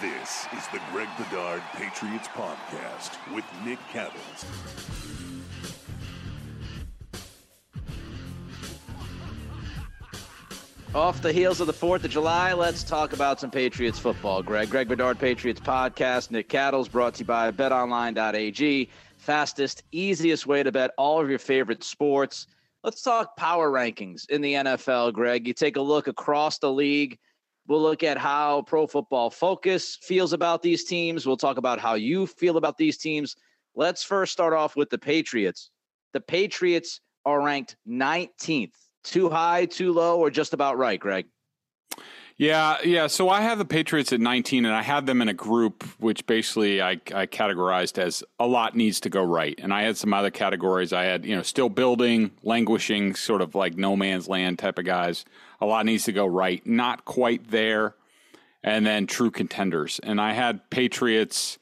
This is the Greg Bedard Patriots Podcast with Nick Cattles. Off the heels of the 4th of July, let's talk about some Patriots football. Greg, Greg Bedard Patriots Podcast, Nick Cattles, brought to you by betonline.ag. Fastest, easiest way to bet all of your favorite sports. Let's talk power rankings in the NFL, Greg. You take a look across the league. We'll look at how Pro Football Focus feels about these teams. We'll talk about how you feel about these teams. Let's first start off with the Patriots. The Patriots are ranked 19th too high, too low, or just about right, Greg? Yeah, yeah. So I have the Patriots at 19, and I had them in a group which basically I, I categorized as a lot needs to go right. And I had some other categories. I had, you know, still building, languishing, sort of like no man's land type of guys. A lot needs to go right. Not quite there. And then true contenders. And I had Patriots,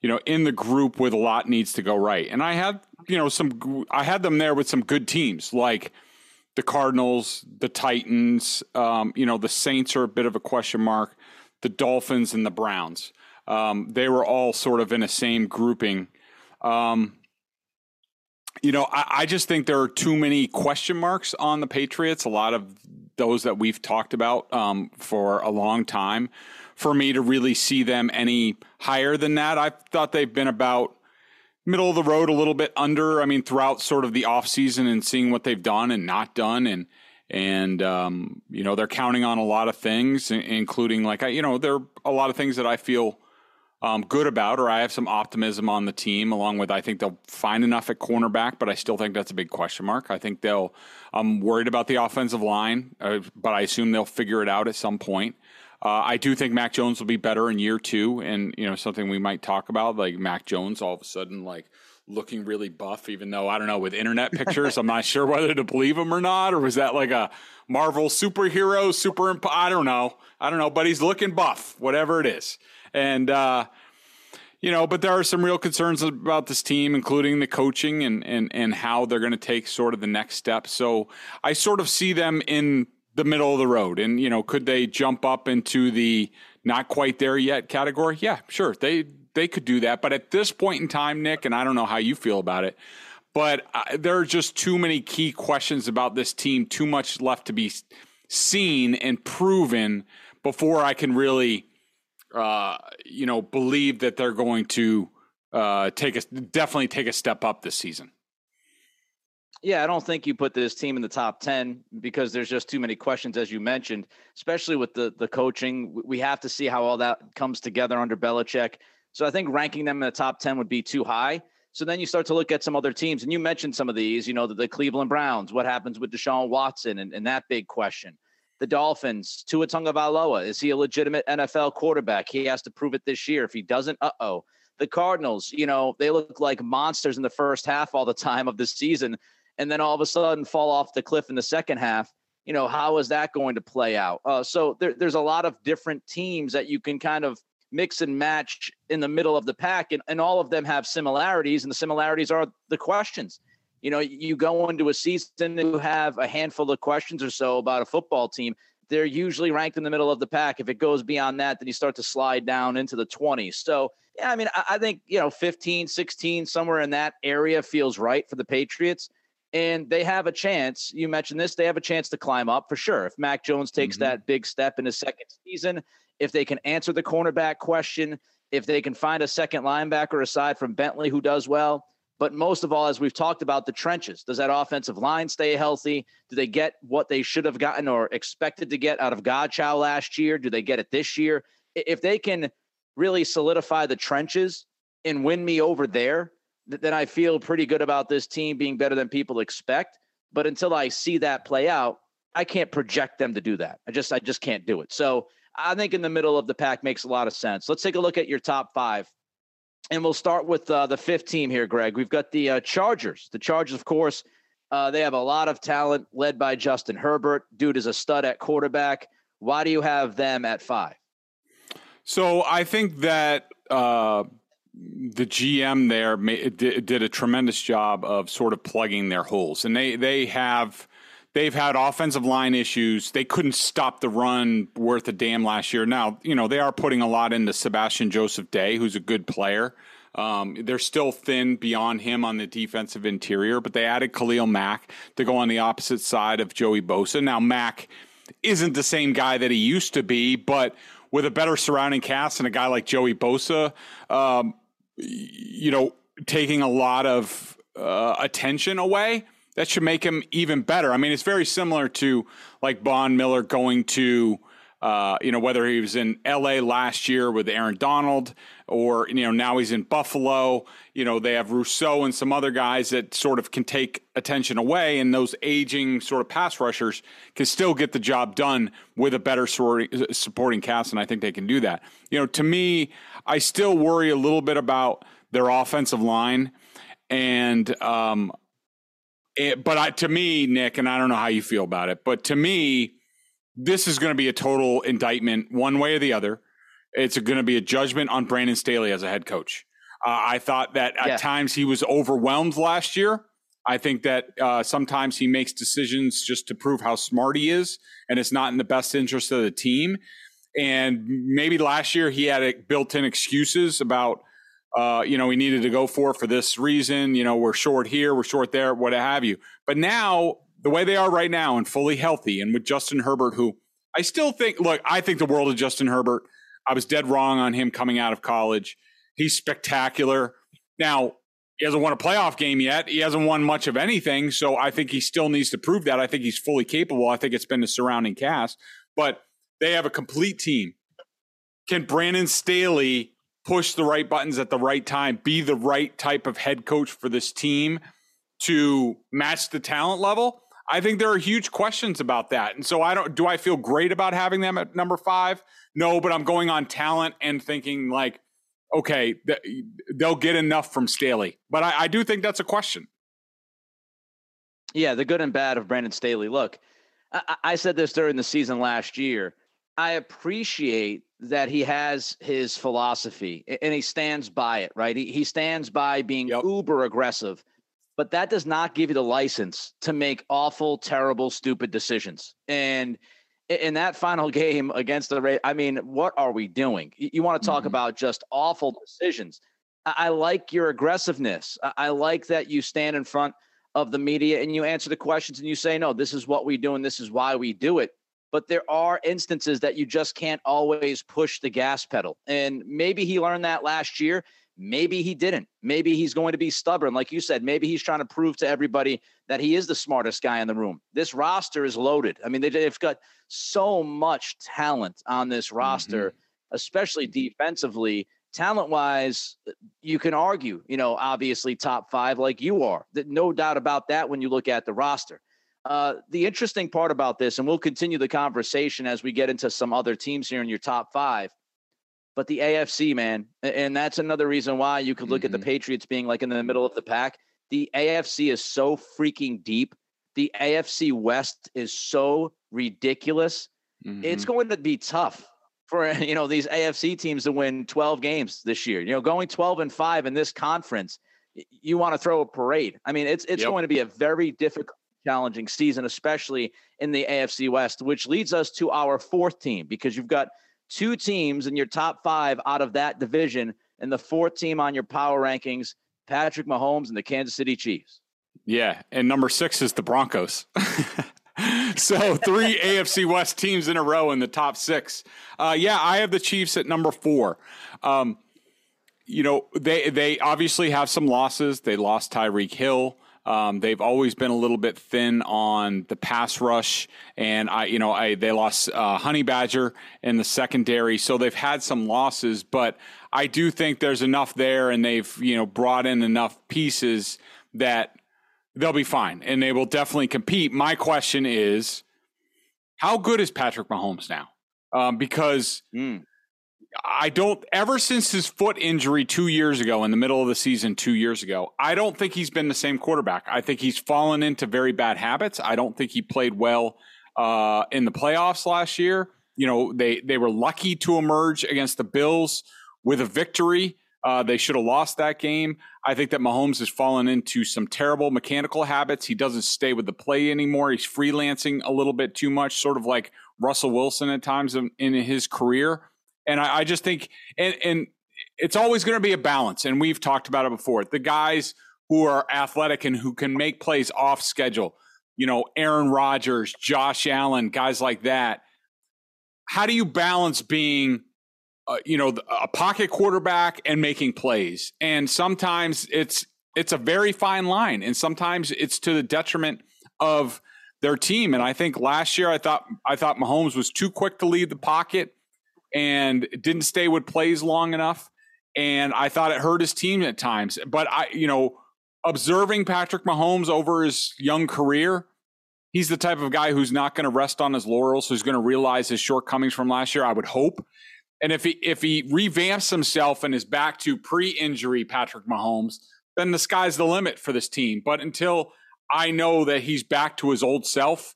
you know, in the group with a lot needs to go right. And I had, you know, some, I had them there with some good teams like, the Cardinals, the Titans. Um, you know, the Saints are a bit of a question mark. The Dolphins and the Browns. Um, they were all sort of in a same grouping. Um, you know, I, I, just think there are too many question marks on the Patriots. A lot of those that we've talked about um, for a long time. For me to really see them any higher than that, I thought they've been about middle of the road a little bit under. I mean, throughout sort of the off season and seeing what they've done and not done, and and um, you know they're counting on a lot of things, including like I, you know, there are a lot of things that I feel um, good about, or I have some optimism on the team. Along with, I think they'll find enough at cornerback, but I still think that's a big question mark. I think they'll. I'm worried about the offensive line, uh, but I assume they'll figure it out at some point. Uh, I do think Mac Jones will be better in year two, and you know something we might talk about, like Mac Jones all of a sudden like looking really buff, even though I don't know with internet pictures, I'm not sure whether to believe him or not, or was that like a Marvel superhero super? Imp- I don't know, I don't know, but he's looking buff, whatever it is, and. uh you know, but there are some real concerns about this team, including the coaching and and and how they're going to take sort of the next step. So I sort of see them in the middle of the road. And, you know, could they jump up into the not quite there yet category? Yeah, sure. They they could do that. But at this point in time, Nick, and I don't know how you feel about it, but uh, there are just too many key questions about this team, too much left to be seen and proven before I can really, uh, you know, believe that they're going to uh, take a definitely take a step up this season. Yeah, I don't think you put this team in the top 10 because there's just too many questions, as you mentioned, especially with the, the coaching. We have to see how all that comes together under Belichick. So I think ranking them in the top 10 would be too high. So then you start to look at some other teams, and you mentioned some of these, you know, the, the Cleveland Browns, what happens with Deshaun Watson and, and that big question. The Dolphins, Tua Tagovailoa, is he a legitimate NFL quarterback? He has to prove it this year. If he doesn't, uh oh. The Cardinals, you know, they look like monsters in the first half all the time of the season and then all of a sudden fall off the cliff in the second half. You know, how is that going to play out? Uh, so there, there's a lot of different teams that you can kind of mix and match in the middle of the pack, and, and all of them have similarities, and the similarities are the questions. You know, you go into a season you have a handful of questions or so about a football team. They're usually ranked in the middle of the pack. If it goes beyond that, then you start to slide down into the 20s. So, yeah, I mean, I, I think, you know, 15, 16, somewhere in that area feels right for the Patriots and they have a chance. You mentioned this; they have a chance to climb up for sure. If Mac Jones takes mm-hmm. that big step in his second season, if they can answer the cornerback question, if they can find a second linebacker aside from Bentley who does well, but most of all, as we've talked about, the trenches. Does that offensive line stay healthy? Do they get what they should have gotten or expected to get out of Godchaux last year? Do they get it this year? If they can really solidify the trenches and win me over there, then I feel pretty good about this team being better than people expect. But until I see that play out, I can't project them to do that. I just I just can't do it. So I think in the middle of the pack makes a lot of sense. Let's take a look at your top five. And we'll start with uh, the fifth team here, Greg. We've got the uh, Chargers. The Chargers, of course, uh, they have a lot of talent led by Justin Herbert. Dude is a stud at quarterback. Why do you have them at five? So I think that uh, the GM there did a tremendous job of sort of plugging their holes, and they they have They've had offensive line issues. They couldn't stop the run worth a damn last year. Now, you know, they are putting a lot into Sebastian Joseph Day, who's a good player. Um, they're still thin beyond him on the defensive interior, but they added Khalil Mack to go on the opposite side of Joey Bosa. Now, Mack isn't the same guy that he used to be, but with a better surrounding cast and a guy like Joey Bosa, um, you know, taking a lot of uh, attention away, that should make him even better. I mean, it's very similar to like Von Miller going to, uh, you know, whether he was in LA last year with Aaron Donald or, you know, now he's in Buffalo. You know, they have Rousseau and some other guys that sort of can take attention away, and those aging sort of pass rushers can still get the job done with a better supporting cast, and I think they can do that. You know, to me, I still worry a little bit about their offensive line. And um, it, but I, to me, Nick, and I don't know how you feel about it, but to me, this is going to be a total indictment, one way or the other. It's going to be a judgment on Brandon Staley as a head coach. Uh, I thought that at yeah. times he was overwhelmed last year. I think that uh, sometimes he makes decisions just to prove how smart he is, and it's not in the best interest of the team. And maybe last year he had built-in excuses about uh, you know, we needed to go for for this reason. You know, we're short here, we're short there, what have you. But now, the way they are right now and fully healthy, and with Justin Herbert, who I still think, look, I think the world of Justin Herbert. I was dead wrong on him coming out of college. He's spectacular. Now, he hasn't won a playoff game yet. He hasn't won much of anything. So I think he still needs to prove that. I think he's fully capable. I think it's been the surrounding cast. But they have a complete team. Can Brandon Staley push the right buttons at the right time, be the right type of head coach for this team to match the talent level? I think there are huge questions about that. And so I don't do I feel great about having them at number 5? No, but I'm going on talent and thinking like okay, they'll get enough from Staley. But I, I do think that's a question. Yeah, the good and bad of Brandon Staley. Look, I, I said this during the season last year. I appreciate that he has his philosophy and he stands by it, right? He, he stands by being yep. uber aggressive, but that does not give you the license to make awful, terrible, stupid decisions. And in that final game against the Rays, I mean, what are we doing? You, want to talk mm-hmm. about just awful decisions. I, I like your aggressiveness. I, I like that you stand in front of the media and you answer the questions and you say, no, this is what we do and this is why we do it but there are instances that you just can't always push the gas pedal. And maybe he learned that last year. Maybe he didn't. Maybe he's going to be stubborn. Like you said, maybe he's trying to prove to everybody that he is the smartest guy in the room. This roster is loaded. I mean, they've got so much talent on this roster, mm-hmm. especially defensively. Talent wise, you can argue, you know, obviously top five like you are. No doubt about that when you look at the roster. Uh, the interesting part about this, and we'll continue the conversation as we get into some other teams here in your top five, but the AFC, man, and that's another reason why you could look mm-hmm. at the mm-hmm. Patriots being like in the middle of the pack. The AFC is so freaking deep. The AFC West is so ridiculous. Mm-hmm. It's going to be tough for you know these AFC teams to win 12 games this year. You know, going 12 and 5 in this conference, you want to throw a parade. I mean, it's it's yep. going to be a very difficult challenging season, especially in the AFC West, which leads us to our fourth team because you've got two teams in your top five out of that division, and the fourth team on your power rankings, Patrick Mahomes and the Kansas City Chiefs. Yeah, and number six is the Broncos. so three AFC West teams in a row in the top six. Uh, yeah, I have the Chiefs at number four. Um, you know, they they obviously have some losses. They lost Tyreek Hill. Um, they've always been a little bit thin on the pass rush, and I, you know, I they lost uh, Honey Badger in the secondary, so they've had some losses. But I do think there's enough there, and they've you know brought in enough pieces that they'll be fine, and they will definitely compete. My question is, how good is Patrick Mahomes now? Um, because mm. I don't ever since his foot injury two years ago in the middle of the season two years ago, I don't think he's been the same quarterback. I think he's fallen into very bad habits. I don't think he played well uh, in the playoffs last year. You know, they they were lucky to emerge against the Bills with a victory. Uh, they should have lost that game. I think that Mahomes has fallen into some terrible mechanical habits. He doesn't stay with the play anymore. He's freelancing a little bit too much, sort of like Russell Wilson at times in, in his career. And I, I just think, and, and it's always going to be a balance. And we've talked about it before. The guys who are athletic and who can make plays off schedule, you know, Aaron Rodgers, Josh Allen, guys like that. How do you balance being uh, you know, a pocket quarterback and making plays. And sometimes it's it's a very fine line, and sometimes it's to the detriment of their team. And I think last year I thought I thought Mahomes was too quick to leave the pocket and didn't stay with plays long enough. And I thought it hurt his team at times. But I, you know, observing Patrick Mahomes over his young career, he's the type of guy who's not going to rest on his laurels, who's going to realize his shortcomings from last year. I would hope. And if he if he revamps himself and is back to pre-injury Patrick Mahomes, then the sky's the limit for this team. But until I know that he's back to his old self,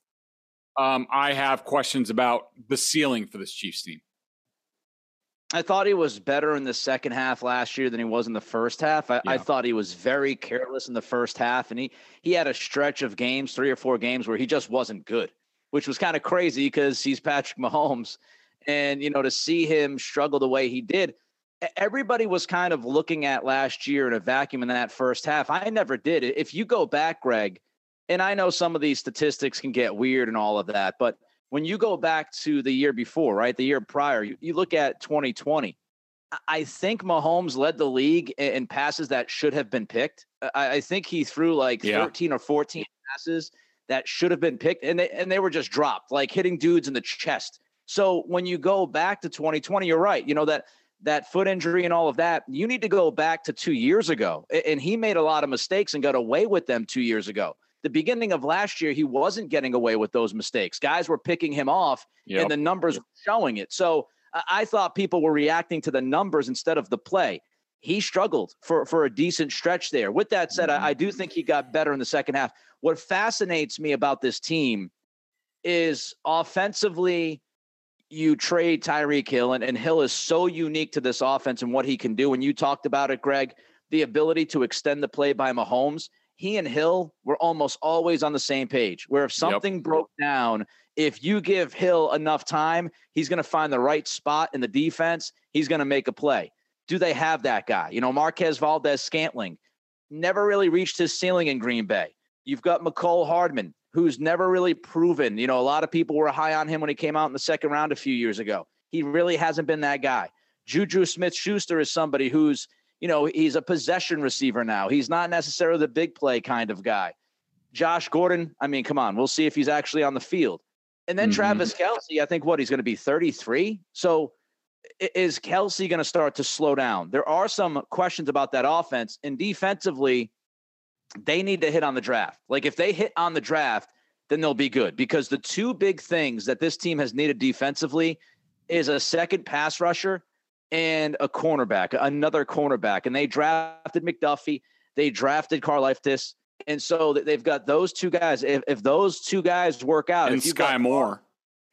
um, I have questions about the ceiling for this Chiefs team. I thought he was better in the second half last year than he was in the first half. I, yeah. I, thought he was very careless in the first half, and he he had a stretch of games, three or four games, where he just wasn't good, which was kind of crazy because he's Patrick Mahomes and, you know, to see him struggle the way he did, everybody was kind of looking at last year in a vacuum in that first half. I never did. If you go back, Greg, and I know some of these statistics can get weird and all of that, but when you go back to the year before, right, the year prior, you, you look at 2020. I think Mahomes led the league in passes that should have been picked. I, I think he threw like yeah. 13 or 14 passes that should have been picked, and they and they were just dropped, like hitting dudes in the chest. So when you go back to 2020, you're right. You know that that foot injury and all of that. You need to go back to two years ago, and he made a lot of mistakes and got away with them two years ago. The beginning of last year, he wasn't getting away with those mistakes. Guys were picking him off, yep. and the numbers were showing it. So I thought people were reacting to the numbers instead of the play. He struggled for, for a decent stretch there. With that said, I, I do think he got better in the second half. What fascinates me about this team is offensively, you trade Tyreek Hill, and, and Hill is so unique to this offense and what he can do. And you talked about it, Greg, the ability to extend the play by Mahomes. He and Hill were almost always on the same page. Where if something yep. broke down, if you give Hill enough time, he's going to find the right spot in the defense. He's going to make a play. Do they have that guy? You know, Marquez Valdes Scantling never really reached his ceiling in Green Bay. You've got Mecole Hardman, who's never really proven. You know, a lot of people were high on him when he came out in the second round a few years ago. He really hasn't been that guy. Juju Smith Schuster is somebody who's, you know, he's a possession receiver now. He's not necessarily the big play kind of guy. Josh Gordon, I mean, come on, we'll see if he's actually on the field. And then mm-hmm. Travis Kelce, I think what he's going to be 33. So is Kelce going to start to slow down? There are some questions about that offense. And defensively, they need to hit on the draft. Like if they hit on the draft, then they'll be good because the two big things that this team has needed defensively is a second pass rusher and a cornerback, another cornerback. And they drafted McDuffie, they drafted Karlaftis. And so they've got those two guys. If, if those two guys work out, and Sky Moore,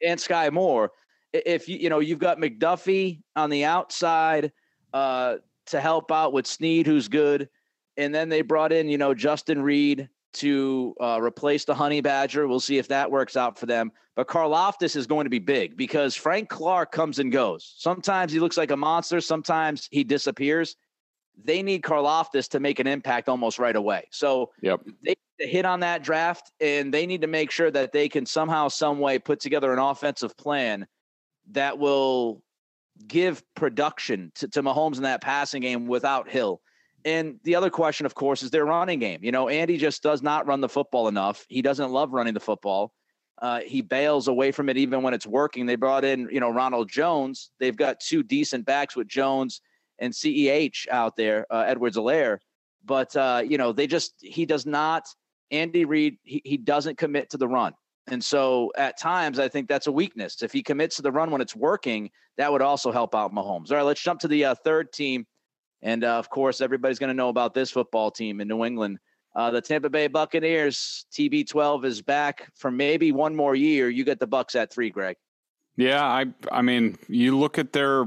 and Sky Moore, if you you know you've got McDuffie on the outside uh, to help out with Sneed, who's good, and then they brought in, you know, Justin Reid to uh, replace the Honey Badger. We'll see if that works out for them. But Karlaftis is going to be big because Frank Clark comes and goes. Sometimes he looks like a monster. Sometimes he disappears. They need Karlaftis to make an impact almost right away. So yep. they hit on that draft, and they need to make sure that they can somehow, some way, put together an offensive plan that will give production to, to Mahomes in that passing game without Hill. And the other question, of course, is their running game. You know, Andy just does not run the football enough. He doesn't love running the football. Uh, he bails away from it even when it's working. They brought in, you know, Ronald Jones. They've got two decent backs with Jones and CEH out there, uh, Edwards-Helaire. But, uh, you know, they just, he does not, Andy Reid, he, he doesn't commit to the run. And so at times, I think that's a weakness. If he commits to the run when it's working, that would also help out Mahomes. All right, let's jump to the uh, third team and uh, of course, everybody's going to know about this football team in New England. Uh, the Tampa Bay Buccaneers, TB12 is back for maybe one more year. You get the Bucks at three, Greg. Yeah, I I mean, you look at their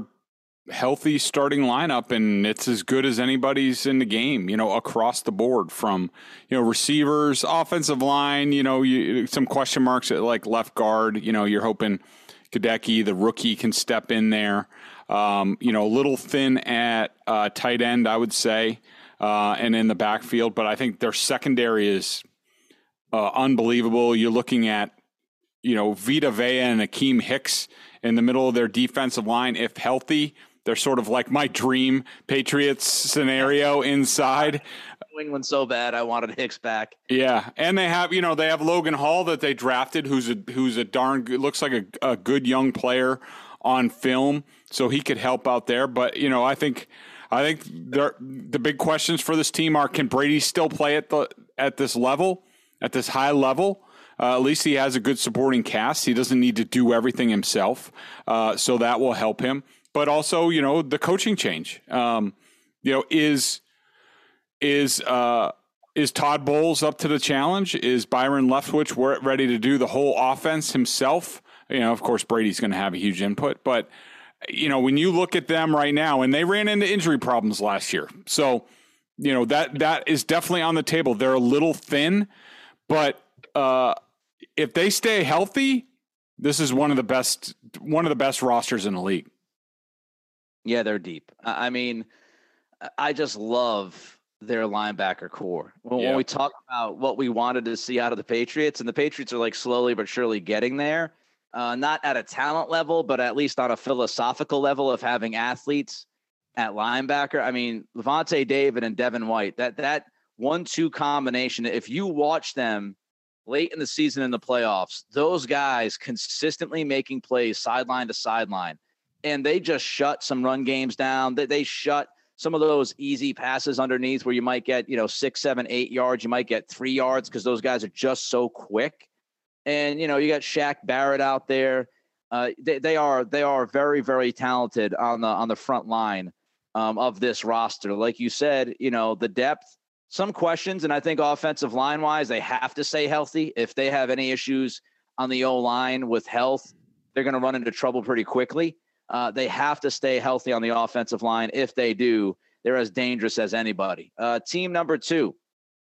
healthy starting lineup and it's as good as anybody's in the game, you know, across the board from, you know, receivers, offensive line, you know, you, some question marks at like left guard, you know, you're hoping Goedeke, the rookie, can step in there. Um, you know, a little thin at uh, tight end, I would say, uh, and in the backfield, but I think their secondary is uh, unbelievable. You're looking at, you know, Vita Vea and Akiem Hicks in the middle of their defensive line, if healthy. They're sort of like my dream Patriots scenario inside. New England so bad, I wanted Hicks back. Yeah, and they have you know they have Logan Hall that they drafted, who's a who's a darn good, looks like a, a good young player on film, so he could help out there. But you know, I think I think the big questions for this team are: Can Brady still play at the at this level, at this high level? Uh, at least he has a good supporting cast. He doesn't need to do everything himself, uh, so that will help him but also you know the coaching change. Um, you know is is uh, is Todd Bowles up to the challenge? Is Byron Leftwich ready to do the whole offense himself? You know, of course, Brady's going to have a huge input, but you know when you look at them right now, and they ran into injury problems last year, so you know that that is definitely on the table. They're a little thin, but uh, if they stay healthy, this is one of the best one of the best rosters in the league. Yeah, they're deep. I mean, I just love their linebacker corps. When, yeah. when we talk about what we wanted to see out of the Patriots, and the Patriots are like slowly but surely getting there, uh, not at a talent level, but at least on a philosophical level of having athletes at linebacker. I mean, Lavonte David and Devin White, that that one-two combination. If you watch them late in the season in the playoffs, those guys consistently making plays sideline to sideline and they just shut some run games down. They, they shut some of those easy passes underneath where you might get, you know, six, seven, eight yards. You might get three yards because those guys are just so quick. And, you know, you got Shaq Barrett out there. Uh, they, they are they are very, very talented on the on the front line um, of this roster. Like you said, you know, the depth, some questions, and I think offensive line wise, they have to stay healthy. If they have any issues on the O line with health, they're going to run into trouble pretty quickly. Uh, they have to stay healthy on the offensive line. If they do, they're as dangerous as anybody. Uh, team number two,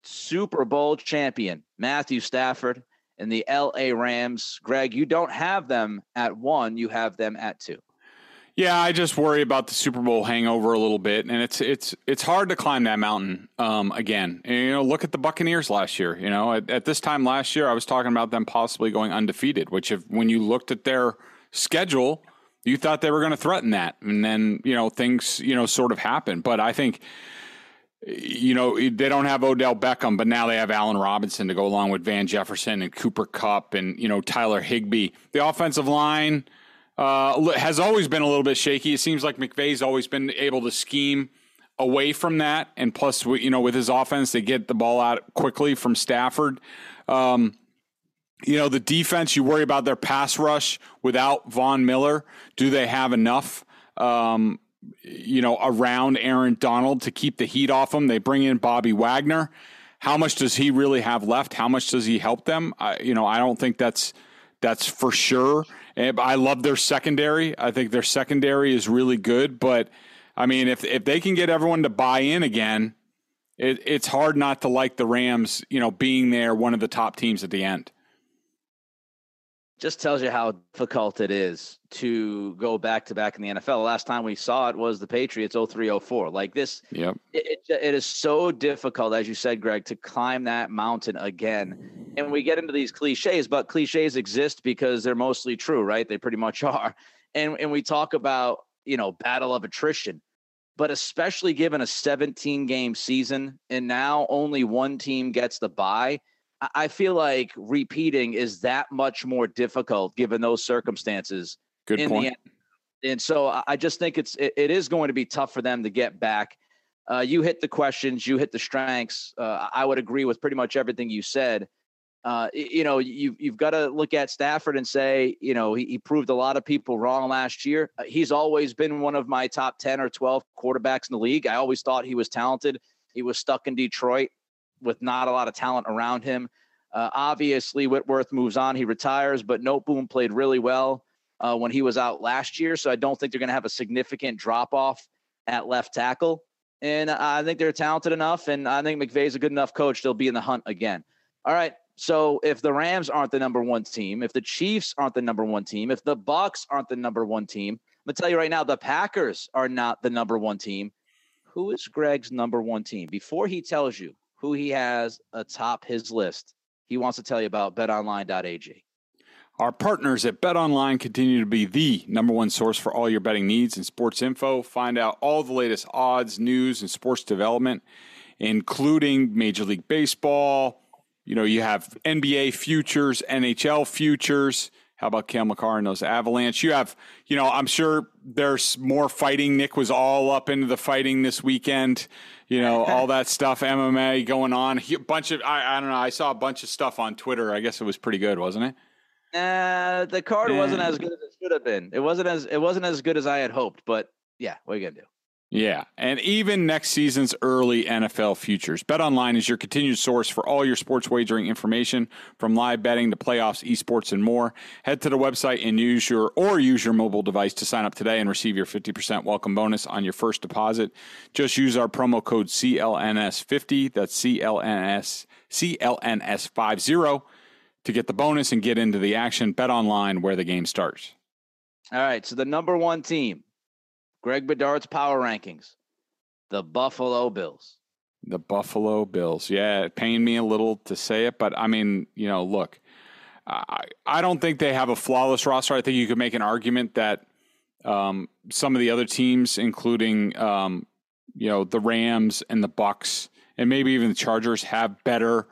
Super Bowl champion Matthew Stafford and the LA Rams. Greg, you don't have them at one, you have them at two. Yeah, I just worry about the Super Bowl hangover a little bit, and it's it's it's hard to climb that mountain um, again. And, you know, look at the Buccaneers last year. You know, at, at, this time last year, I was talking about them possibly going undefeated. Which, if when you looked at their schedule, you thought they were going to threaten that, and then you know things you know sort of happen. But I think you know they don't have Odell Beckham, but now they have Allen Robinson to go along with Van Jefferson and Cooper Kupp and you know Tyler Higbee. The offensive line uh, has always been a little bit shaky. It seems like McVay's always been able to scheme away from that, and plus you know with his offense, they get the ball out quickly from Stafford. Um, you know, the defense, you worry about their pass rush without Von Miller. Do they have enough, um, you know, around Aaron Donald to keep the heat off them? They bring in Bobby Wagner. How much does he really have left? How much does he help them? I, you know, I don't think that's that's for sure. I love their secondary. I think their secondary is really good. But I mean, if if they can get everyone to buy in again, it, it's hard not to like the Rams. You know, being there, one of the top teams at the end just tells you how difficult it is to go back to back in the NFL. The last time we saw it was the Patriots 0304. Like this, yep. It, it, it is so difficult, as you said, Greg, to climb that mountain again. And we get into these cliches, but cliches exist because they're mostly true, right? They pretty much are. And, and we talk about, you know, battle of attrition, but especially given a 17 game season and now only one team gets the bye I feel like repeating is that much more difficult given those circumstances. Good point. and so I just think it's it, it is going to be tough for them to get back. Uh, you hit the questions, you hit the strengths. Uh, I would agree with pretty much everything you said. Uh, you know, you, you've got to look at Stafford and say, you know, he, he proved a lot of people wrong last year. Uh, he's always been one of my top 10 or 12 quarterbacks in the league. I always thought he was talented. He was stuck in Detroit with not a lot of talent around him. Uh, obviously, Whitworth moves on. He retires, but Noteboom played really well uh, when he was out last year. So I don't think they're going to have a significant drop off at left tackle. And I think they're talented enough, and I think McVay's a good enough coach. They'll be in the hunt again. All right. So if the Rams aren't the number one team, if the Chiefs aren't the number one team, if the Bucks aren't the number one team, I'm gonna tell you right now, the Packers are not the number one team. Who is Greg's number one team? Before he tells you who he has atop his list, he wants to tell you about betonline.ag. Our partners at BetOnline continue to be the number one source for all your betting needs and sports info. Find out all the latest odds, news, and sports development, including Major League Baseball. You know, you have NBA futures, NHL futures. How about Cale Makar and those Avalanche? You have, you know, I'm sure there's more fighting. Nick was all up into the fighting this weekend. You know, all that stuff, MMA going on. A bunch of, I, I don't know. I saw a bunch of stuff on Twitter. I guess it was pretty good, wasn't it? Uh, the card wasn't as good as it should have been. It wasn't as it wasn't as good as I had hoped, but yeah, what are you gonna do? Yeah, and even next season's early NFL futures. BetOnline is your continued source for all your sports wagering information, from live betting to playoffs, esports, and more. Head to the website and use your or use your mobile device to sign up today and receive your 50% welcome bonus on your first deposit. Just use our promo code CLNS50. That's CLNS CLNS50 to get the bonus and get into the action. Bet online where the game starts. All right. So the number one team, Greg Bedard's power rankings, the Buffalo Bills. The Buffalo Bills. Yeah, it pained me a little to say it, but I mean, you know, look, I, I don't think they have a flawless roster. I think you could make an argument that um, some of the other teams, including um, you know the Rams and the Bucks, and maybe even the Chargers, have better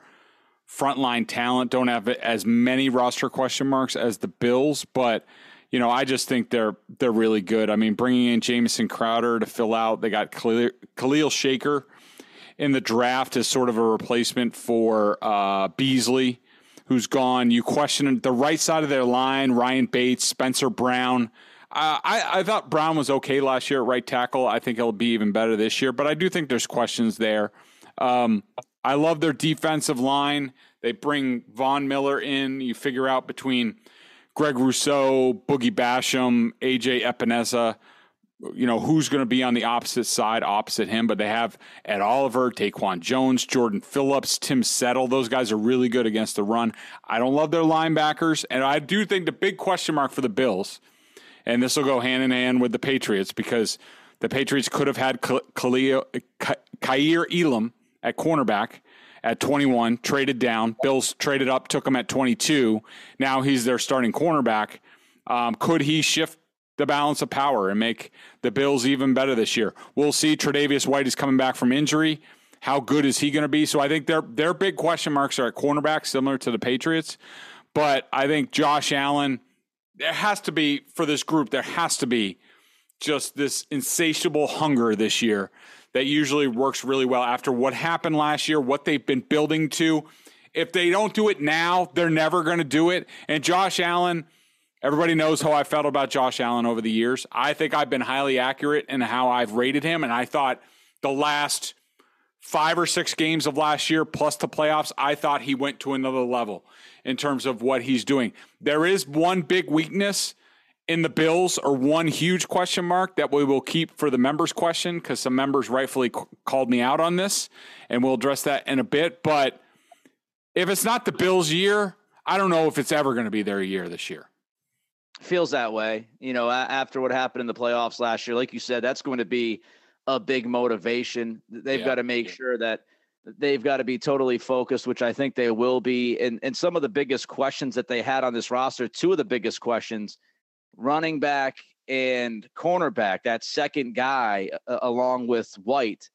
frontline talent, don't have as many roster question marks as the Bills, but you know, I just think they're they're really good. I mean, bringing in Jamison Crowder to fill out, they got Khalil, Khalil Shakir in the draft as sort of a replacement for uh, Beasley, who's gone. You question the right side of their line: Ryan Bates, Spencer Brown. Uh, I, I thought Brown was okay last year at right tackle. I think he'll be even better this year, but I do think there's questions there. Um, I love their defensive line. They bring Von Miller in. You figure out between Greg Rousseau, Boogie Basham, AJ Epenesa, you know, who's going to be on the opposite side, opposite him. But they have Ed Oliver, Daquan Jones, Jordan Phillips, Tim Settle. Those guys are really good against the run. I don't love their linebackers. And I do think the big question mark for the Bills, and this will go hand in hand with the Patriots because the Patriots could have had Kaiir Elam at cornerback at 21, traded down. Bills traded up, took him at 22. Now he's their starting cornerback. Um, could he shift the balance of power and make the Bills even better this year? We'll see. Tre'Davious White is coming back from injury. How good is he going to be? So I think their their big question marks are at cornerback, similar to the Patriots. But I think Josh Allen, there has to be for this group, there has to be just this insatiable hunger this year that usually works really well after what happened last year, what they've been building to. If they don't do it now, they're never going to do it. And Josh Allen, everybody knows how I felt about Josh Allen over the years. I think I've been highly accurate in how I've rated him. And I thought the last five or six games of last year, plus the playoffs, I thought he went to another level in terms of what he's doing. There is one big weakness in the Bills are one huge question mark that we will keep for the members question because some members rightfully c- called me out on this, and we'll address that in a bit. But if it's not the Bills' year, I don't know if it's ever going to be their year this year. Feels that way, you know. After what happened in the playoffs last year, like you said, that's going to be a big motivation. They've yeah. got to make sure that they've got to be totally focused, which I think they will be. And and some of the biggest questions that they had on this roster, two of the biggest questions running back and cornerback, that second guy, uh, along with White.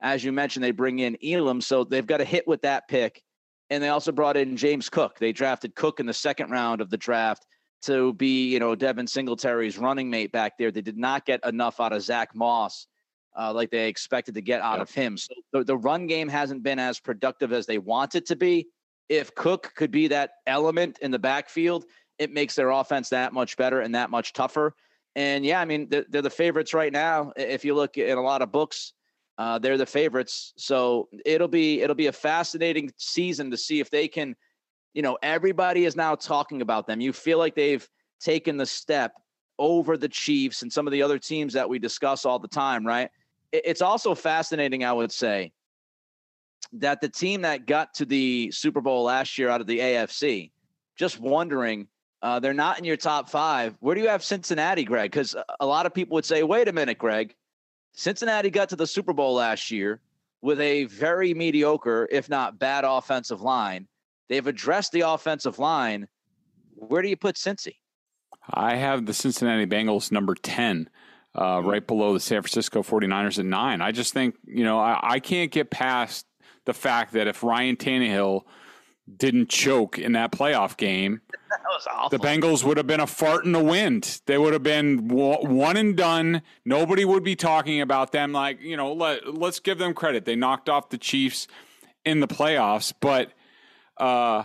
As you mentioned, they bring in Elam, so they've got to hit with that pick. And they also brought in James Cook. They drafted Cook in the second round of the draft to be, you know, Devin Singletary's running mate back there. They did not get enough out of Zach Moss uh, like they expected to get out yep. of him. So the, the run game hasn't been as productive as they want it to be. If Cook could be that element in the backfield, it makes their offense that much better and that much tougher. And yeah, I mean, they're, they're the favorites right now. If you look in a lot of books, uh, they're the favorites. So it'll be it'll be a fascinating season to see if they can. You know, everybody is now talking about them. You feel like they've taken the step over the Chiefs and some of the other teams that we discuss all the time, right? It's also fascinating, I would say, that the team that got to the Super Bowl last year out of the AFC, just wondering, uh, they're not in your top five. Where do you have Cincinnati, Greg? Because a lot of people would say, wait a minute, Greg. Cincinnati got to the Super Bowl last year with a very mediocre, if not bad, offensive line. They've addressed the offensive line. Where do you put Cincy? I have the Cincinnati Bengals number 10, uh, right below the San Francisco 49ers at nine. I just think, you know, I, I can't get past the fact that if Ryan Tannehill didn't choke in that playoff game, that the Bengals would have been a fart in the wind. They would have been one and done. Nobody would be talking about them. Like, you know, let, let's give them credit. They knocked off the Chiefs in the playoffs, but, uh,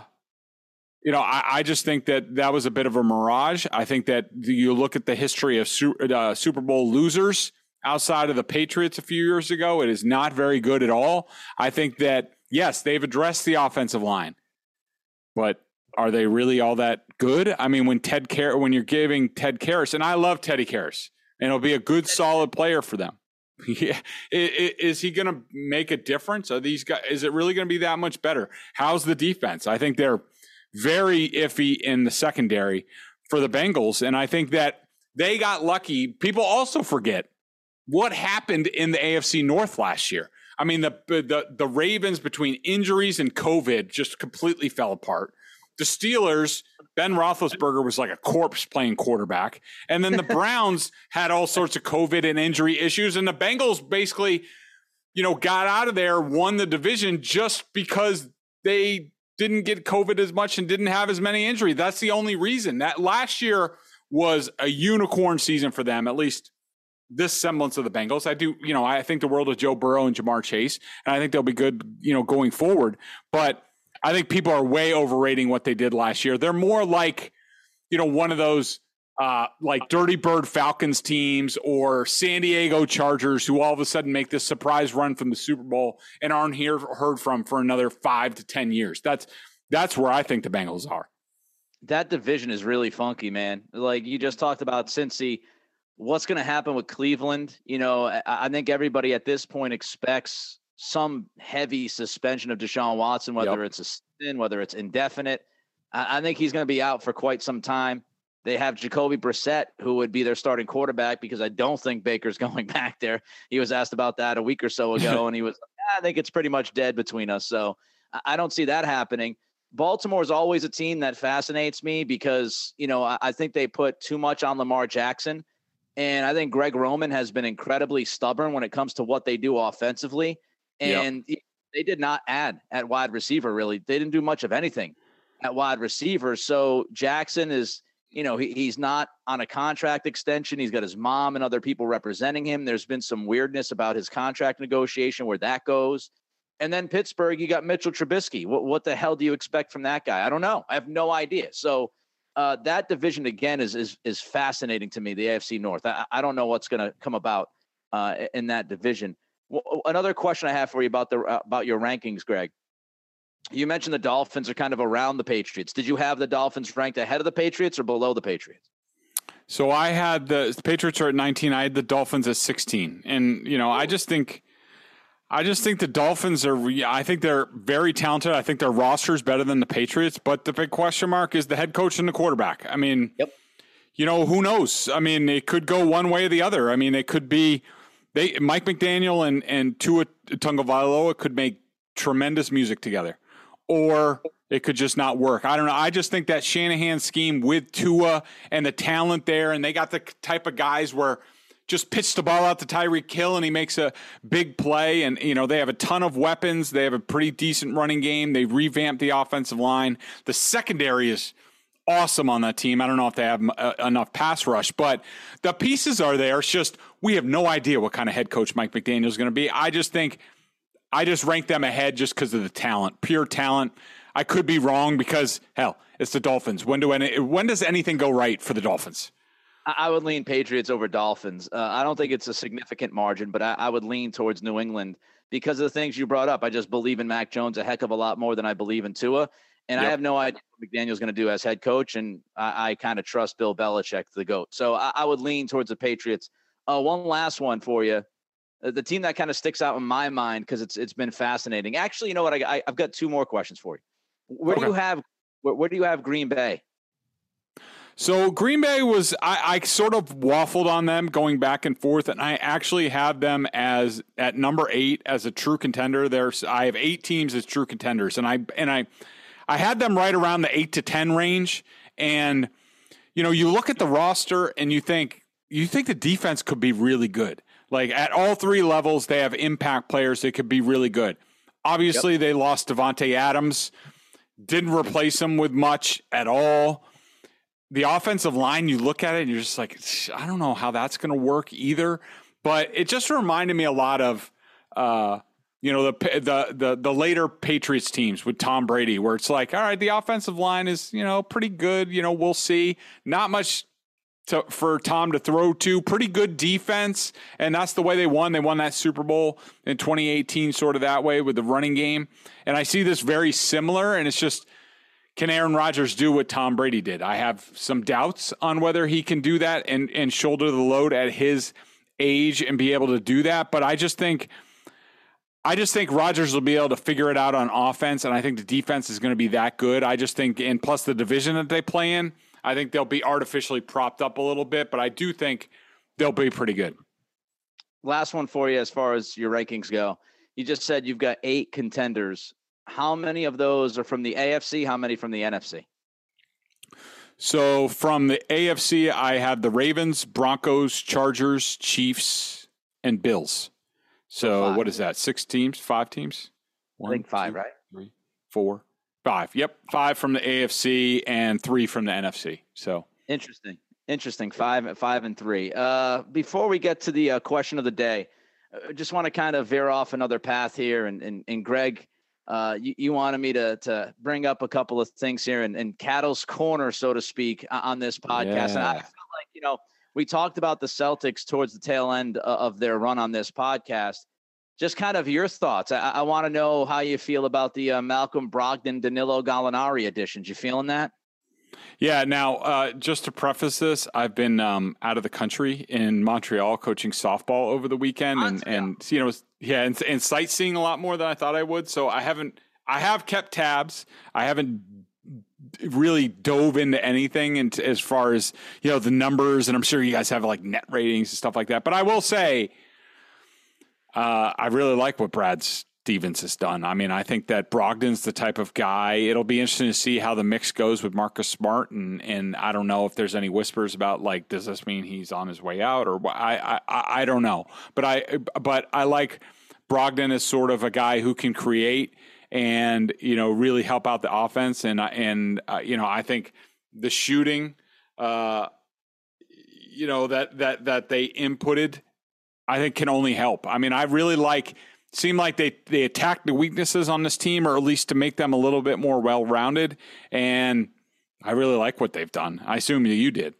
you know, I, I, just think that that was a bit of a mirage. I think that you look at the history of uh, Super Bowl losers outside of the Patriots a few years ago, it is not very good at all. I think that, yes, they've addressed the offensive line, but are they really all that good? I mean, when Ted Car- when you're giving Ted Karras, and I love Teddy Karras, and he'll be a good, solid player for them. Yeah, is he going to make a difference? Are these guys? Is it really going to be that much better? How's the defense? I think they're very iffy in the secondary for the Bengals. And I think that they got lucky. People also forget what happened in the AFC North last year. I mean, the, the, the Ravens between injuries and COVID just completely fell apart. The Steelers, Ben Roethlisberger was like a corpse playing quarterback. And then the Browns had all sorts of COVID and injury issues. And the Bengals basically, you know, got out of there, won the division just because they didn't get COVID as much and didn't have as many injuries. That's the only reason. That last year was a unicorn season for them, at least this semblance of the Bengals. I do, you know, I think the world of Joe Burrow and Ja'Marr Chase, and I think they'll be good, you know, going forward. But I think people are way overrating what they did last year. They're more like, you know, one of those uh, like Dirty Bird Falcons teams or San Diego Chargers who all of a sudden make this surprise run from the Super Bowl and aren't here heard from for another five to ten years. That's that's where I think the Bengals are. That division is really funky, man. Like you just talked about Cincy. What's going to happen with Cleveland? You know, I, I, think everybody at this point expects some heavy suspension of Deshaun Watson, whether yep. it's a sin, whether it's indefinite. I, I think he's going to be out for quite some time. They have Jacoby Brissett, who would be their starting quarterback because I don't think Baker's going back there. He was asked about that a week or so ago, and he was, ah, I think it's pretty much dead between us. So I don't see that happening. Baltimore is always a team that fascinates me because, you know, I, think they put too much on Lamar Jackson. And I think Greg Roman has been incredibly stubborn when it comes to what they do offensively. And yep. they did not add at wide receiver, really. They didn't do much of anything at wide receiver. So Jackson is you know, he, he's not on a contract extension. He's got his mom and other people representing him. There's been some weirdness about his contract negotiation, where that goes. And then Pittsburgh, you got Mitchell Trubisky. What, what the hell do you expect from that guy? I don't know. I have no idea. So uh, that division again is is is fascinating to me. The AFC North. I, I don't know what's going to come about uh, in that division. Well, another question I have for you about the uh, about your rankings, Greg you mentioned the Dolphins are kind of around the Patriots. Did you have the Dolphins ranked ahead of the Patriots or below the Patriots? So I had the, the Patriots are at 19. I had the Dolphins at 16. And, you know, I just think. I just think the Dolphins are. I think they're very talented. I think their roster is better than the Patriots. But the big question mark is the head coach and the quarterback. I mean, yep. you know, who knows? I mean, it could go one way or the other. I mean, it could be they Mike McDaniel and and Tua Tagovailoa could make tremendous music together or it could just not work. I don't know. I just think that Shanahan scheme with Tua and the talent there, and they got the type of guys where just pitch the ball out to Tyreek Hill and he makes a big play. And, you know, they have a ton of weapons. They have a pretty decent running game. They revamped the offensive line. The secondary is awesome on that team. I don't know if they have uh, enough pass rush, but the pieces are there. It's just we have no idea what kind of head coach Mike McDaniel is going to be. I just think I just rank them ahead just because of the talent, pure talent. I could be wrong because hell, it's the Dolphins. When do any, when does anything go right for the Dolphins? I would lean Patriots over Dolphins. Uh, I don't think it's a significant margin, but I, I, would lean towards New England because of the things you brought up. I just believe in Mac Jones a heck of a lot more than I believe in Tua. And yep. I have no idea what McDaniel's going to do as head coach, and I, I kind of trust Bill Belichick, the goat. So I, I would lean towards the Patriots. Uh, one last one for you. Uh, the team that kind of sticks out in my mind because it's it's been fascinating. Actually, you know what? I, I have got two more questions for you. Where okay. do you have where, where do you have Green Bay? So Green Bay was I, I, sort of waffled on them going back and forth, and I actually have them as at number eight as a true contender. There's I have eight teams as true contenders, and I and I I had them right around the eight to ten range. And you know, you look at the roster and you think you think the defense could be really good. Like at all three levels, they have impact players that could be really good. Obviously, yep. they lost Davante Adams, didn't replace him with much at all. The offensive line, you look at it and you're just like, I don't know how that's going to work either. But it just reminded me a lot of uh, you know the the the the later Patriots teams with Tom Brady, where it's like, all right, the offensive line is you know pretty good. You know, we'll see. Not much to, for Tom to throw to. Pretty good defense, and that's the way they won. They won that Super Bowl in 2018, sort of that way with the running game. And I see this very similar, and it's just. Can Aaron Rodgers do what Tom Brady did? I have some doubts on whether he can do that and, and shoulder the load at his age and be able to do that. But I just think I just think Rodgers will be able to figure it out on offense, and I think the defense is going to be that good. I just think, and plus the division that they play in, I think they'll be artificially propped up a little bit, but I do think they'll be pretty good. Last one for you as far as your rankings go. You just said you've got eight contenders. How many of those are from the AFC? How many from the NFC? So from the AFC, I have the Ravens, Broncos, Chargers, Chiefs, and Bills. So five. what is that? Six teams? Five teams? One, I think five, two, right? Three, four, five. Yep, five from the AFC and three from the NFC. So interesting, interesting. Five, five, and three. Uh, before we get to the uh, question of the day, I uh, just want to kind of veer off another path here, and and, and Greg. Uh, you, you, wanted me to to bring up a couple of things here and, and Cattle's corner, so to speak, on this podcast. Yeah. And I feel like you know we talked about the Celtics towards the tail end of their run on this podcast. Just kind of your thoughts. I, I want to know how you feel about the uh, Malcolm Brogdon, Danilo Gallinari additions. You feeling that? Yeah. Now, uh, just to preface this, I've been um, out of the country in Montreal coaching softball over the weekend, and and you know, yeah, and, and sightseeing a lot more than I thought I would. So I haven't, I have kept tabs. I haven't really dove into anything and as far as you know the numbers and i'm sure you guys have like net ratings and stuff like that but i will say uh, i really like what brad stevens has done i mean i think that brogdon's the type of guy it'll be interesting to see how the mix goes with marcus smart and and i don't know if there's any whispers about like does this mean he's on his way out or i i i don't know but i but i like brogdon as sort of a guy who can create and you know really help out the offense. And and uh, you know I think the shooting, uh, you know that that that they inputted, I think can only help. I mean, I really like. Seem like they they attack the weaknesses on this team, or at least to make them a little bit more well rounded. And I really like what they've done. I assume you did.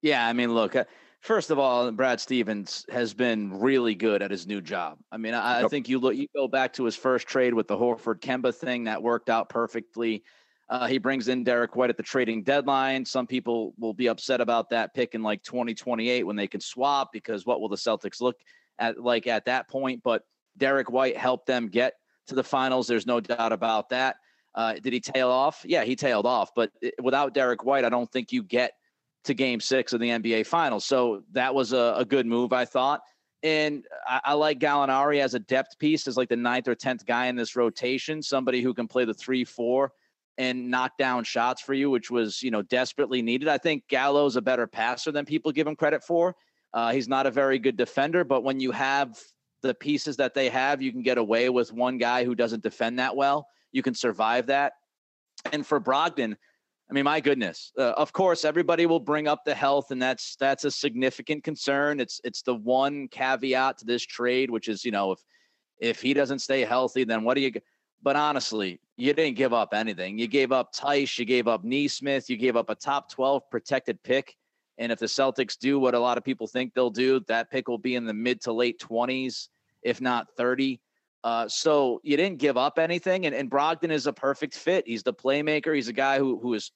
Yeah, I mean, look, uh, First of all, Brad Stevens has been really good at his new job. I mean, I, yep. I think you look, you go back to his first trade with the Horford Kemba thing that worked out perfectly. Uh, he brings in Derrick White at the trading deadline. Some people will be upset about that pick in like 2028 when they can swap because what will the Celtics look at like at that point? But Derrick White helped them get to the finals. There's no doubt about that. Uh, did he tail off? Yeah, he tailed off. But without Derrick White, I don't think you get to game six of the NBA finals. So that was a, a good move, I thought. And I, I, like Gallinari as a depth piece, as like the ninth or tenth guy in this rotation, somebody who can play the three, four and knock down shots for you, which was, you know, desperately needed. I think Gallo's a better passer than people give him credit for. Uh, he's not a very good defender, but when you have the pieces that they have, you can get away with one guy who doesn't defend that well. You can survive that. And for Brogdon, I mean, my goodness. Uh, of course, everybody will bring up the health, and that's that's a significant concern. It's it's the one caveat to this trade, which is you know if if he doesn't stay healthy, then what do you? But honestly, you didn't give up anything. You gave up Theis, you gave up Nesmith, you gave up a top twelve protected pick. And if the Celtics do what a lot of people think they'll do, that pick will be in the mid to late twenties, if not thirty. Uh, so you didn't give up anything, and, and Brogdon is a perfect fit. He's the playmaker. He's a guy who who is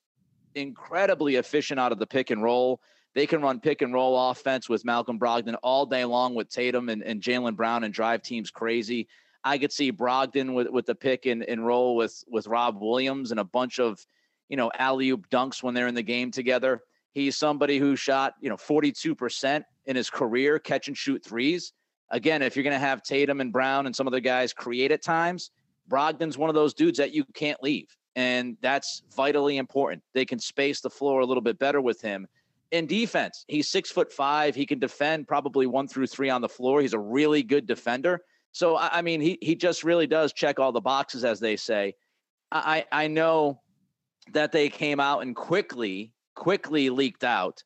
incredibly efficient out of the pick and roll. They can run pick and roll offense with Malcolm Brogdon all day long with Tatum and, and Jaylen Brown and drive teams crazy. I could see Brogdon with, with the pick and, and roll with with Rob Williams and a bunch of, you know, alley oop dunks when they're in the game together. He's somebody who shot, you know, 42% in his career, catch and shoot threes. Again, if you're going to have Tatum and Brown and some other guys create at times, Brogdon's one of those dudes that you can't leave. And that's vitally important. They can space the floor a little bit better with him. In defense, he's six foot five. He can defend probably one through three on the floor. He's a really good defender. So I mean, he he just really does check all the boxes, as they say. I I know that they came out and quickly quickly leaked out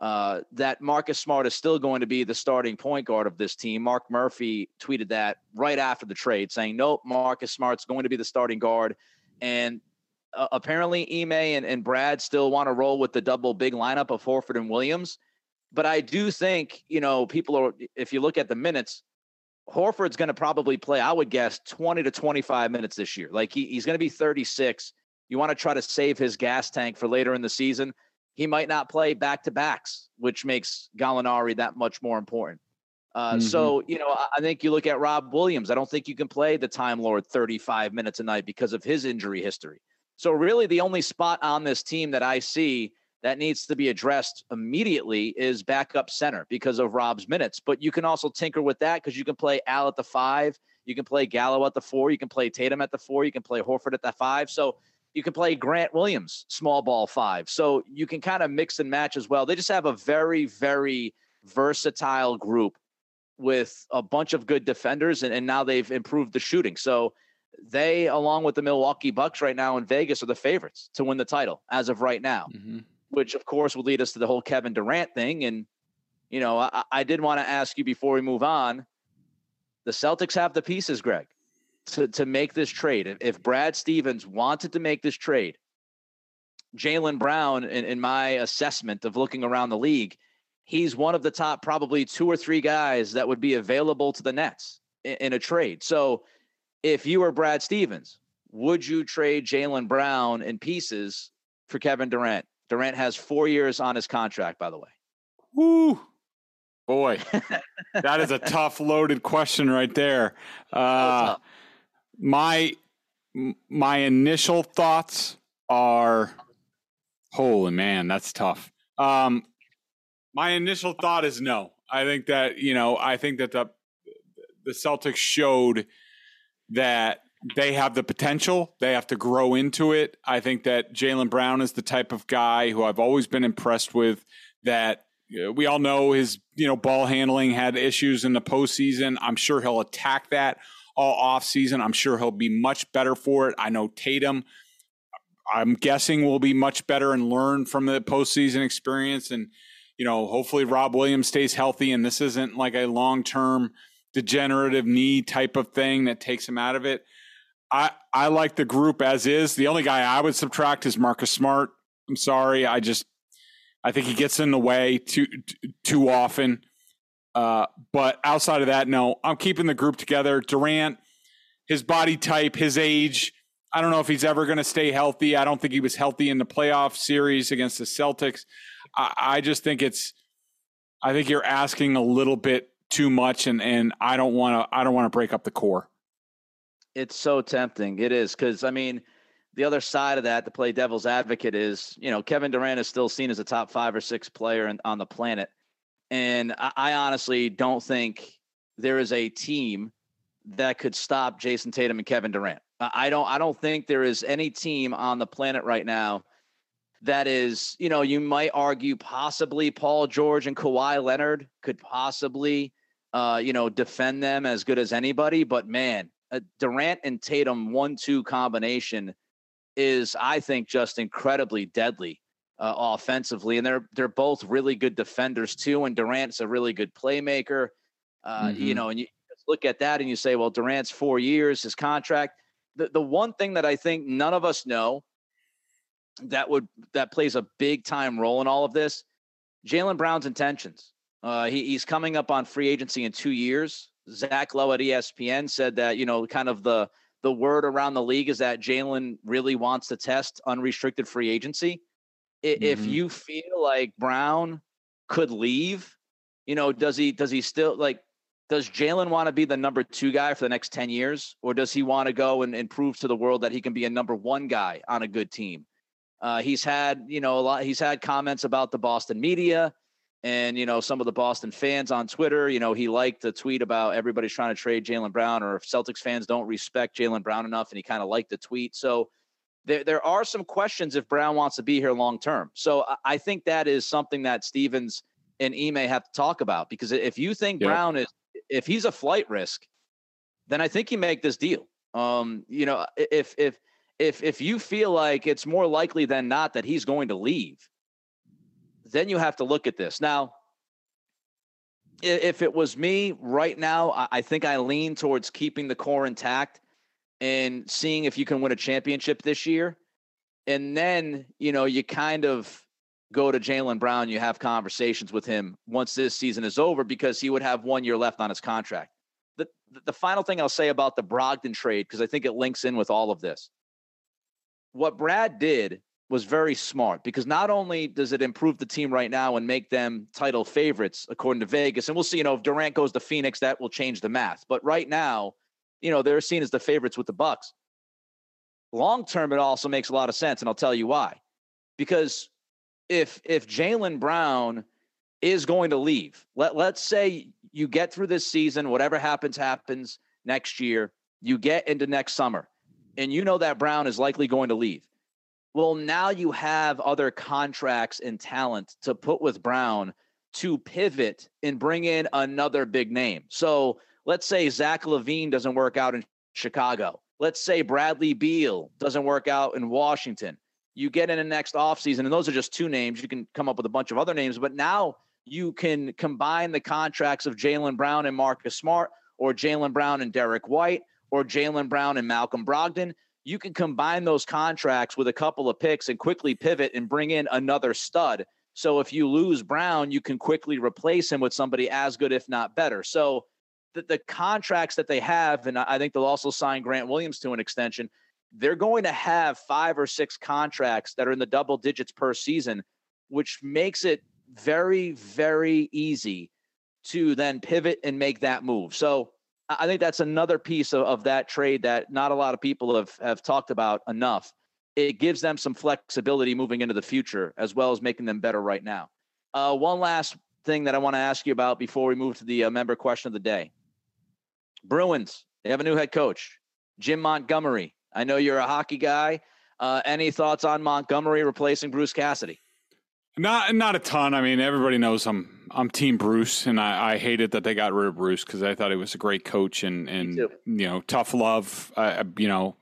uh, that Marcus Smart is still going to be the starting point guard of this team. Mark Murphy tweeted that right after the trade, saying, "Nope, Marcus Smart's going to be the starting guard." And uh, apparently, Ime and, and Brad still want to roll with the double big lineup of Horford and Williams. But I do think, you know, people are, if you look at the minutes, Horford's going to probably play, I would guess, 20 to 25 minutes this year. Like he, he's going to be 36. You want to try to save his gas tank for later in the season. He might not play back to backs, which makes Gallinari that much more important. Uh, mm-hmm. So, you know, I think you look at Rob Williams. I don't think you can play the Time Lord 35 minutes a night because of his injury history. So, really, the only spot on this team that I see that needs to be addressed immediately is backup center because of Rob's minutes. But you can also tinker with that because you can play Al at the five, you can play Gallo at the four, you can play Tatum at the four, you can play Horford at the five. So you can play Grant Williams, small ball five. So you can kind of mix and match as well. They just have a very, very versatile group with a bunch of good defenders, and, and now they've improved the shooting. So they, along with the Milwaukee Bucks right now in Vegas, are the favorites to win the title as of right now. Mm-hmm which of course will lead us to the whole Kevin Durant thing. And, you know, I, I did want to ask you before we move on the Celtics have the pieces, Greg, to, to make this trade. If Brad Stevens wanted to make this trade, Jaylen Brown, in, in my assessment of looking around the league, he's one of the top probably two or three guys that would be available to the Nets in, in a trade. So if you were Brad Stevens, would you trade Jaylen Brown in pieces for Kevin Durant? Durant has four years on his contract, by the way. Woo. Boy, that is a tough, loaded question right there. Uh, my my initial thoughts are, holy man, that's tough. Um, my initial thought is no. I think that you know, I think that the the Celtics showed that they have the potential. They have to grow into it. I think that Jaylen Brown is the type of guy who I've always been impressed with. That we all know his you know ball handling had issues in the postseason. I'm sure he'll attack that all off season. I'm sure he'll be much better for it. I know Tatum. I'm guessing will be much better and learn from the postseason experience. And you know, hopefully Rob Williams stays healthy and this isn't like a long term degenerative knee type of thing that takes him out of it. I I like the group as is. The only guy I would subtract is Marcus Smart. I'm sorry, I just I think he gets in the way too too often. Uh, but outside of that, no, I'm keeping the group together. Durant, his body type, his age. I don't know if he's ever going to stay healthy. I don't think he was healthy in the playoff series against the Celtics. I, I just think it's. I think you're asking a little bit too much, and and I don't want to. I don't want to break up the core. It's so tempting. It is because I mean, the other side of that, to play devil's advocate, is you know Kevin Durant is still seen as a top five or six player in, on the planet, and I, I honestly don't think there is a team that could stop Jayson Tatum and Kevin Durant. I don't. I don't think there is any team on the planet right now that is, you know, you might argue possibly Paul George and Kawhi Leonard could possibly, uh, you know, defend them as good as anybody. But man, a Durant and Tatum one-two combination is, I think, just incredibly deadly uh, offensively, and they're they're both really good defenders too. And Durant's a really good playmaker. Uh, mm-hmm. You know, and you look at that and you say, well, Durant's four years, his contract. The the one thing that I think none of us know that would that plays a big time role in all of this, Jaylen Brown's intentions. Uh, he, he's coming up on free agency in two years. Zach Lowe at ESPN said that you know kind of the the word around the league is that Jaylen really wants to test unrestricted free agency. Mm-hmm. If you feel like Brown could leave, you know, does he does he still like does Jaylen want to be the number two guy for the next 10 years? Or does he want to go and, and prove to the world that he can be a number one guy on a good team? Uh, he's had, you know, a lot, he's had comments about the Boston media and, you know, some of the Boston fans on Twitter. You know, he liked the tweet about everybody's trying to trade Jaylen Brown or if Celtics fans don't respect Jaylen Brown enough. And he kind of liked the tweet. So there, there are some questions if Brown wants to be here long term. So I, think that is something that Stevens and Ime have to talk about because if you think yep. Brown is, if he's a flight risk, then I think you make this deal. Um, you know, if, if, if if you feel like it's more likely than not that he's going to leave, then you have to look at this. Now, if it was me right now, I think I lean towards keeping the core intact and seeing if you can win a championship this year. And then, you know, you kind of go to Jaylen Brown, you have conversations with him once this season is over because he would have one year left on his contract. The, the final thing I'll say about the Brogdon trade, because I think it links in with all of this what Brad did was very smart because not only does it improve the team right now and make them title favorites according to Vegas, and we'll see, you know, if Durant goes to Phoenix, that will change the math. But right now, you know, they're seen as the favorites with the Bucks. Long term, it also makes a lot of sense, and I'll tell you why. Because if if Jaylen Brown is going to leave, let let's say you get through this season, whatever happens, happens next year, you get into next summer and you know that Brown is likely going to leave. Well, now you have other contracts and talent to put with Brown to pivot and bring in another big name. So let's say Zach LaVine doesn't work out in Chicago. Let's say Bradley Beal doesn't work out in Washington. You get in the next offseason, and those are just two names. You can come up with a bunch of other names, but now you can combine the contracts of Jaylen Brown and Marcus Smart or Jaylen Brown and Derrick White or Jaylen Brown and Malcolm Brogdon, you can combine those contracts with a couple of picks and quickly pivot and bring in another stud. So if you lose Brown, you can quickly replace him with somebody as good, if not better. So the, the contracts that they have, and I think they'll also sign Grant Williams to an extension, they're going to have five or six contracts that are in the double digits per season, which makes it very, very easy to then pivot and make that move. So I think that's another piece of, of that trade that not a lot of people have, have talked about enough. It gives them some flexibility moving into the future, as well as making them better right now. Uh, one last thing that I want to ask you about before we move to the uh, member question of the day. Bruins, they have a new head coach, Jim Montgomery. I know you're a hockey guy. Uh, any thoughts on Montgomery replacing Bruce Cassidy? Not not a ton. I mean, everybody knows I'm I'm Team Bruce, and I, I hated that they got rid of Bruce because I thought he was a great coach and and you know tough love. Uh, you know,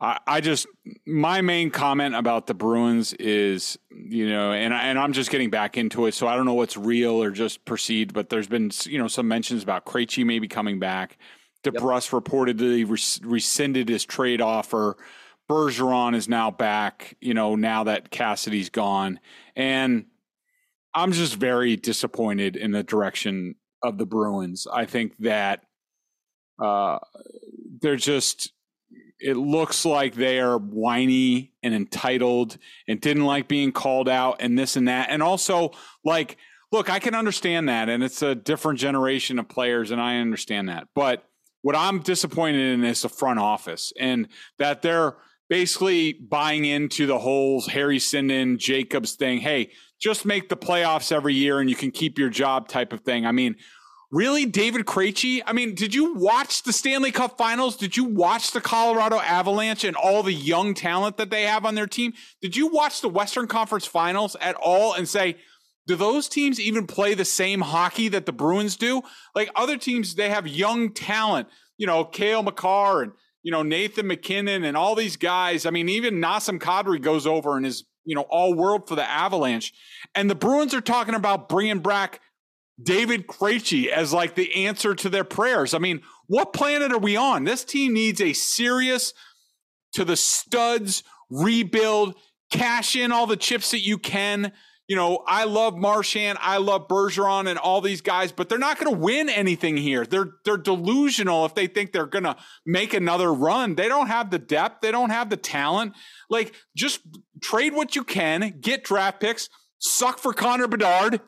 I I just my main comment about the Bruins is you know, and I, and I'm just getting back into it, so I don't know what's real or just perceived, but there's been you know some mentions about Krejci maybe coming back. DeBrusk yep. reportedly res- rescinded his trade offer. Bergeron is now back, you know, now that Cassidy's gone. And I'm just very disappointed in the direction of the Bruins. I think that uh, they're just, it looks like they are whiny and entitled and didn't like being called out and this and that. And also, like, look, I can understand that. And it's a different generation of players, and I understand that. But what I'm disappointed in is the front office and that they're, basically buying into the whole Harry Sinden Jacobs thing. Hey, just make the playoffs every year and you can keep your job type of thing. I mean, really, David Krejci? I mean, did you watch the Stanley Cup Finals? Did you watch the Colorado Avalanche and all the young talent that they have on their team? Did you watch the Western Conference Finals at all and say? Do those teams even play the same hockey that the Bruins do? Like other teams, they have young talent, you know, Cale Makar and you know, Nathan MacKinnon and all these guys. I mean, even Nazem Kadri goes over and is, you know, all world for the Avalanche. And the Bruins are talking about bringing back David Krejci as like the answer to their prayers. I mean, what planet are we on? This team needs a serious to the studs rebuild, cash in all the chips that you can, you know, I love Marchand, I love Bergeron and all these guys, but they're not going to win anything here. They're they're delusional if they think they're going to make another run. They don't have the depth, they don't have the talent. Like just trade what you can, get draft picks, suck for Connor Bedard,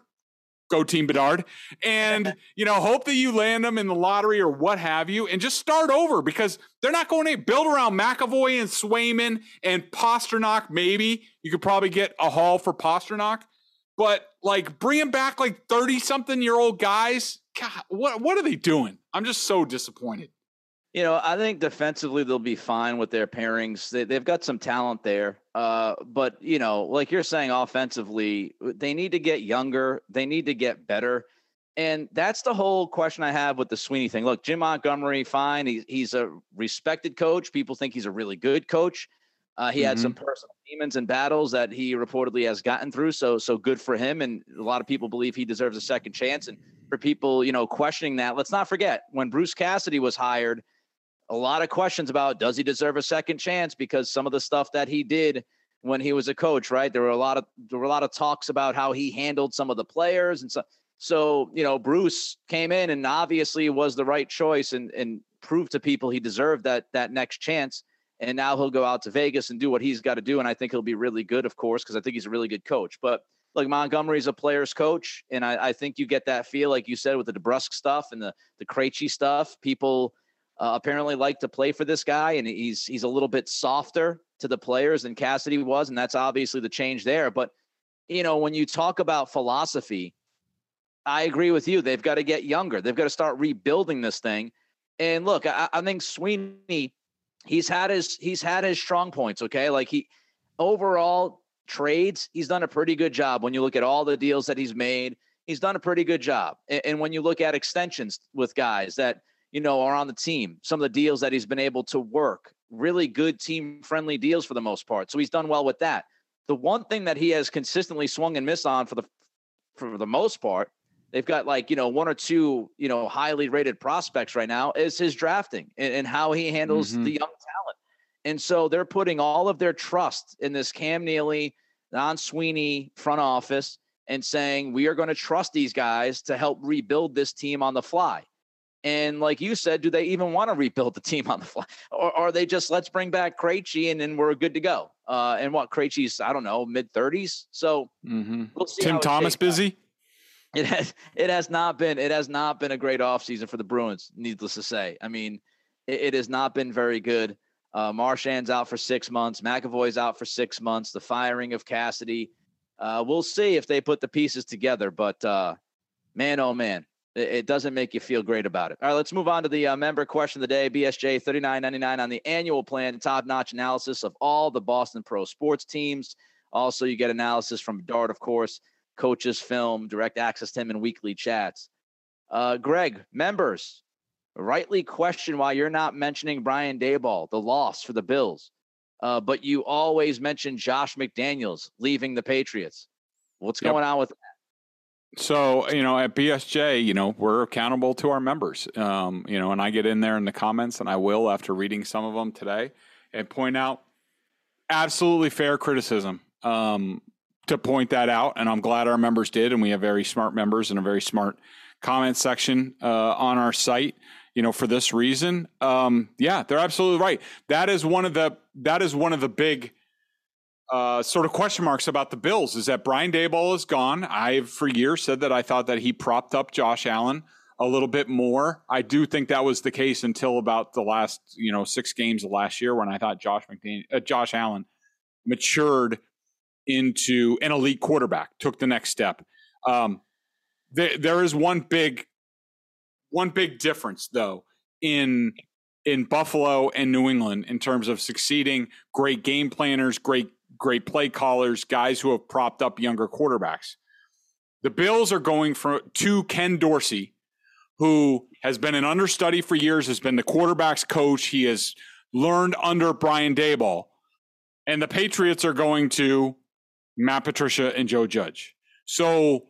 go team Bedard, and you know, hope that you land them in the lottery or what have you, and just start over because they're not going to build around McAvoy and Swayman and Pastrnak. Maybe you could probably get a haul for Pastrnak but like bringing back like 30 something year old guys, God, what, what are they doing? I'm just so disappointed. You know, I think defensively they'll be fine with their pairings. They, they've got some talent there. Uh, but, you know, like you're saying, offensively, they need to get younger, they need to get better. And that's the whole question I have with the Sweeney thing. Look, Jim Montgomery, fine. He, he's a respected coach. People think he's a really good coach. Uh, he mm-hmm. had some mm-hmm. personal demons and battles that he reportedly has gotten through. So, so good for him. And a lot of people believe he deserves a second chance. And for people, you know, questioning that, let's not forget when Bruce Cassidy was hired, a lot of questions about does he deserve a second chance because some of the stuff that he did when he was a coach, right? There were a lot of there were a lot of talks about how he handled some of the players and so. So, you know, Bruce came in and obviously was the right choice and and proved to people he deserved that that next chance and now he'll go out to Vegas and do what he's got to do. And I think he'll be really good, of course, because I think he's a really good coach. But like Montgomery's a player's coach, and I, I, think you get that feel, like you said, with the DeBrusk stuff and the the Krejci stuff. People uh, apparently like to play for this guy, and he's he's a little bit softer to the players than Cassidy was, and that's obviously the change there. But you know, when you talk about philosophy, I agree with you. They've got to get younger. They've got to start rebuilding this thing. And look, I, I think Sweeney he's had his he's had his strong points. Okay, like he overall trades, he's done a pretty good job. When you look at all the deals that he's made, he's done a pretty good job. And, and when you look at extensions with guys that you know are on the team, some of the deals that he's been able to work, really good team friendly deals for the most part. So he's done well with that. The one thing that he has consistently swung and missed on for the for the most part they've got like you know one or two you know highly rated prospects right now is his drafting and, and how he handles mm-hmm. the young talent and so they're putting all of their trust in this cam neely don sweeney front office and saying we are going to trust these guys to help rebuild this team on the fly and like you said, do they even want to rebuild the team on the fly, or, are they just let's bring back Krejci and then we're good to go? Uh, and what Krejci's I don't know mid thirties, so mm-hmm. we'll Tim Thomas busy. Out. It has it has not been it has not been a great offseason for the Bruins, needless to say. I mean, it, it has not been very good. Uh, Marchand's out for six months. McAvoy's out for six months. The firing of Cassidy. Uh, we'll see if they put the pieces together. But uh, man, oh man, it, doesn't make you feel great about it. All right, let's move on to the uh, member question of the day. BSJ thirty nine ninety nine on the annual plan. Top notch analysis of all the Boston Pro sports teams. Also, you get analysis from Dart, of course coaches film, direct access to him in weekly chats. Uh, Greg, members rightly question why you're not mentioning Brian Daboll, the loss for the Bills, uh, but you always mention Josh McDaniels leaving the Patriots. What's yep. going on with that? So, you know, at BSJ, you know, we're accountable to our members. Um, you know, and I get in there in the comments, and I will after reading some of them today, and point out absolutely fair criticism. Um, to point that out, and I'm glad our members did, and we have very smart members and a very smart comment section uh, on our site. You know, for this reason, um, yeah, they're absolutely right. That is one of the that is one of the big uh, sort of question marks about the Bills is that Brian Daboll is gone. I've for years said that I thought that he propped up Josh Allen a little bit more. I do think that was the case until about the last you know six games of last year when I thought Josh McDaniel, uh, Josh Allen matured into an elite quarterback, took the next step. Um, there, there is one big, one big difference though in in Buffalo and New England in terms of succeeding. Great game planners, great great play callers, guys who have propped up younger quarterbacks. The Bills are going for to Ken Dorsey, who has been an understudy for years, has been the quarterback's coach. He has learned under Brian Daboll. And the Patriots are going to Matt Patricia, and Joe Judge. So,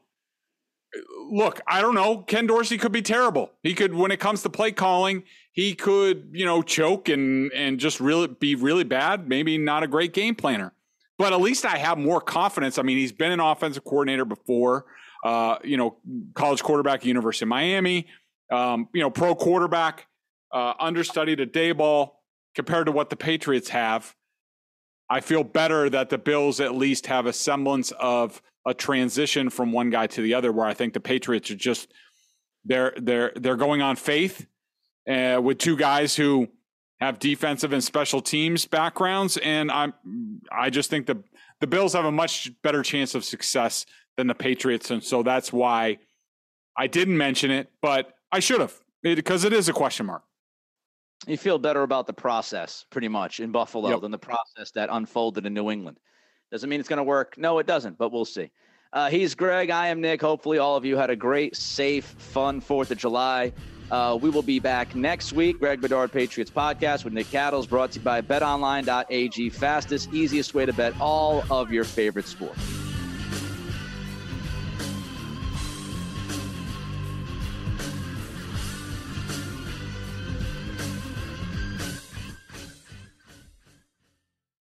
look, I don't know. Ken Dorsey could be terrible. He could, when it comes to play calling, he could, you know, choke and and just really be really bad. Maybe not a great game planner. But at least I have more confidence. I mean, he's been an offensive coordinator before. Uh, you know, college quarterback University of Miami. Um, you know, pro quarterback, uh, understudied at Daboll compared to what the Patriots have. I feel better that the Bills at least have a semblance of a transition from one guy to the other. Where I think the Patriots are just they're they're they're going on faith uh, with two guys who have defensive and special teams backgrounds, and I'm I just think the the Bills have a much better chance of success than the Patriots, and so that's why I didn't mention it, but I should have because it is a question mark. You feel better about the process, pretty much, in Buffalo yep. than the process that unfolded in New England. Doesn't mean it's going to work. No, it doesn't, but we'll see. Uh, he's Greg. I am Nick. Hopefully, all of you had a great, safe, fun 4th of July. Uh, we will be back next week. Greg Bedard Patriots podcast with Nick Cattles, brought to you by betonline.ag. Fastest, easiest way to bet all of your favorite sports.